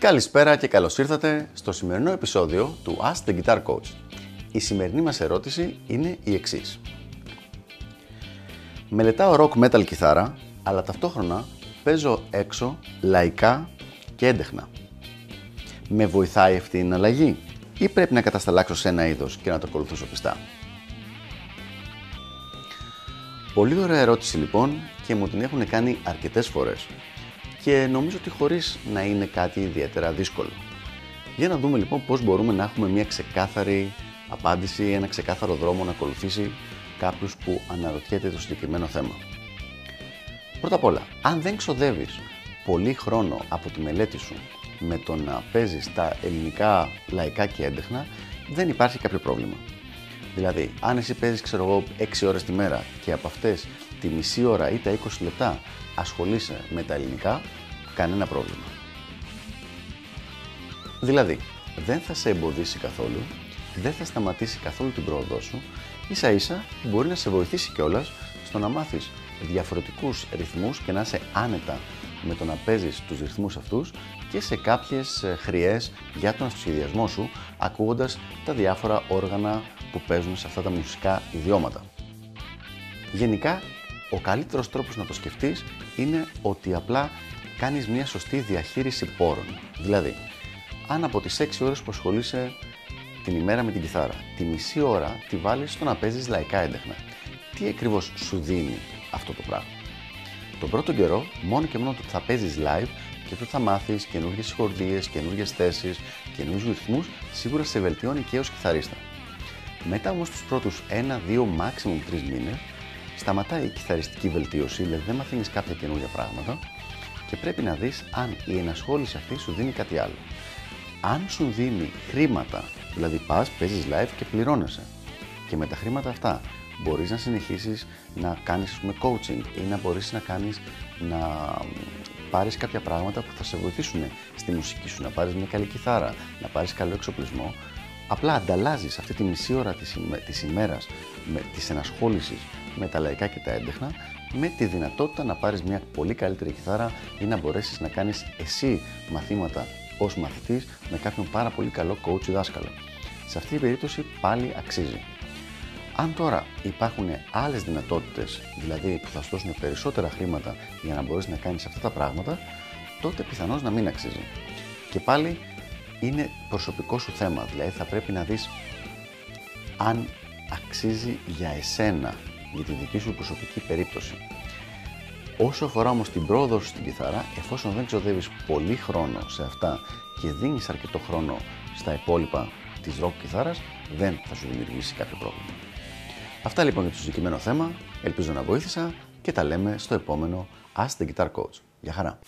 Καλησπέρα και καλώς ήρθατε στο σημερινό επεισόδιο του Ask the Guitar Coach. Η σημερινή μας ερώτηση είναι η εξής. Μελετάω rock metal κιθάρα, αλλά ταυτόχρονα παίζω έξω λαϊκά και έντεχνα. Με βοηθάει αυτή η αλλαγή ή πρέπει να κατασταλάξω σε ένα είδος και να το ακολουθήσω πιστά; Πολύ ωραία ερώτηση λοιπόν και μου την έχουν κάνει αρκετές φορές και νομίζω ότι χωρίς να είναι κάτι ιδιαίτερα δύσκολο. Για να δούμε λοιπόν πώς μπορούμε να έχουμε μια ξεκάθαρη απάντηση, ένα ξεκάθαρο δρόμο να ακολουθήσει κάποιος που αναρωτιέται το συγκεκριμένο θέμα. Πρώτα απ' όλα, αν δεν ξοδεύεις πολύ χρόνο από τη μελέτη σου με το να παίζεις τα ελληνικά λαϊκά και έντεχνα, δεν υπάρχει κάποιο πρόβλημα. Δηλαδή, αν εσύ παίζεις, ξέρω εγώ, 6 ώρες τη μέρα και από αυτές τη μισή ώρα ή τα 20 λεπτά ασχολείσαι με τα ελληνικά, κανένα πρόβλημα. Δηλαδή, δεν θα σε εμποδίσει καθόλου, δεν θα σταματήσει καθόλου την πρόοδό σου, ίσα ίσα μπορεί να σε βοηθήσει κιόλας στο να μάθεις διαφορετικούς ρυθμούς και να είσαι άνετα με το να παίζεις τους ρυθμούς αυτούς και σε κάποιες ε, χρειές για τον αυτοσχεδιασμό σου ακούγοντας τα διάφορα όργανα που παίζουν σε αυτά τα μουσικά ιδιώματα. Γενικά, ο καλύτερος τρόπος να το σκεφτείς είναι ότι απλά κάνεις μια σωστή διαχείριση πόρων. Δηλαδή, αν από τις 6 ώρες που ασχολείσαι την ημέρα με την κιθάρα, τη μισή ώρα τη βάλεις στο να παίζεις λαϊκά έντεχνα, τι ακριβώς σου δίνει αυτό το πράγμα; Τον πρώτο καιρό, μόνο και μόνο το ότι θα παίζεις live και το θα μάθεις καινούργιες συγχορδίες, καινούργιες θέσεις, καινούργιους ρυθμούς, σίγουρα σε βελτιώνει και ως κιθαρίστα. Μετά όμως τους πρώτους 1, 2, maximum 3 μήνες, σταματάει η κιθαριστική βελτίωση, δηλαδή δεν μαθαίνεις κάποια καινούργια πράγματα και πρέπει να δεις αν η ενασχόληση αυτή σου δίνει κάτι άλλο. Αν σου δίνει χρήματα, δηλαδή πας, παίζεις live και πληρώνεσαι και με τα χρήματα αυτά μπορείς να συνεχίσεις να κάνεις με coaching ή να μπορείς να κάνεις να πάρεις κάποια πράγματα που θα σε βοηθήσουν στη μουσική σου, να πάρεις μια καλή κιθάρα, να πάρεις καλό εξοπλισμό, απλά ανταλλάζεις αυτή τη μισή ώρα της, ημέ, της ημέρας με, της ενασχόλησης με τα λαϊκά και τα έντεχνα με τη δυνατότητα να πάρεις μια πολύ καλύτερη κιθάρα ή να μπορέσεις να κάνεις εσύ μαθήματα ως μαθητής με κάποιον πάρα πολύ καλό coach ή δάσκαλο. Σε αυτή την περίπτωση πάλι αξίζει. Αν τώρα υπάρχουν άλλες δυνατότητες, δηλαδή που θα σου δώσουν περισσότερα χρήματα για να μπορεί να κάνεις αυτά τα πράγματα, τότε πιθανώς να μην αξίζει. Και πάλι είναι προσωπικό σου θέμα, δηλαδή θα πρέπει να δεις αν αξίζει για εσένα, για τη δική σου προσωπική περίπτωση. Όσο αφορά όμως την πρόοδο σου στην κιθάρα, εφόσον δεν ξοδεύεις πολύ χρόνο σε αυτά και δίνεις αρκετό χρόνο στα υπόλοιπα της rock κιθάρας, δεν θα σου δημιουργήσει κάποιο πρόβλημα. Αυτά λοιπόν για το συγκεκριμένο θέμα. Ελπίζω να βοήθησα και τα λέμε στο επόμενο Ask the Guitar Coach. Γεια χαρά!